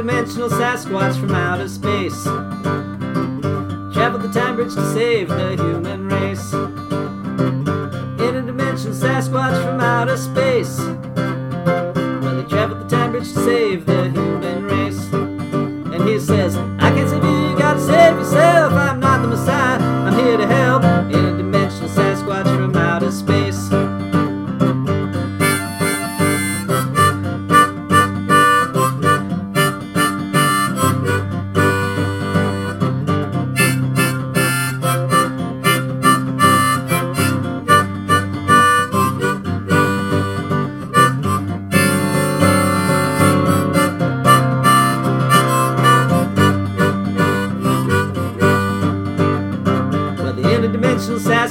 interdimensional Sasquatch from outer space. Traveled the time bridge to save the human race. Interdimensional Sasquatch from outer space. Well, he traveled the time bridge to save the human race. And he says, I can't save you, you gotta save yourself.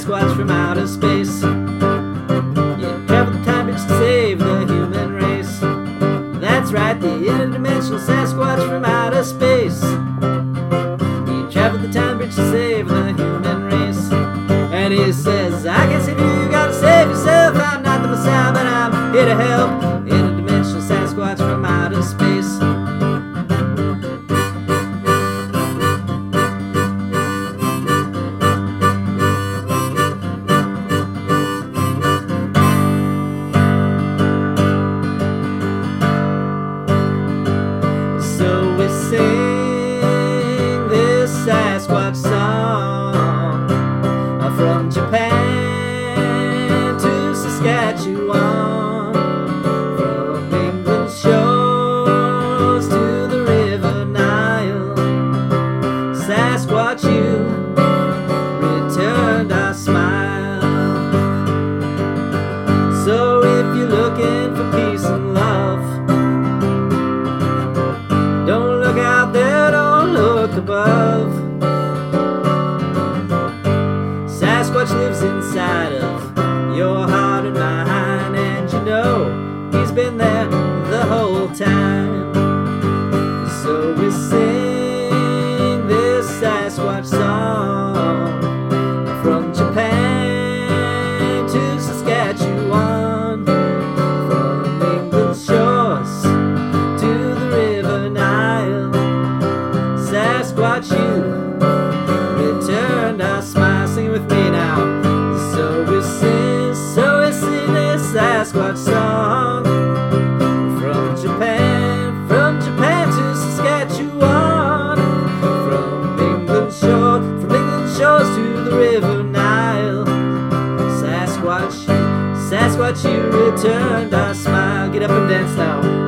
Sasquatch from outer space. Yeah, traveled the time bridge to save the human race. That's right, the interdimensional Sasquatch from outer space. He traveled the time bridge to save the human race. And he says, to Saskatchewan, from England's shores to the river Nile. Sasquatch, you that's what you returned. I smile, get up and dance now.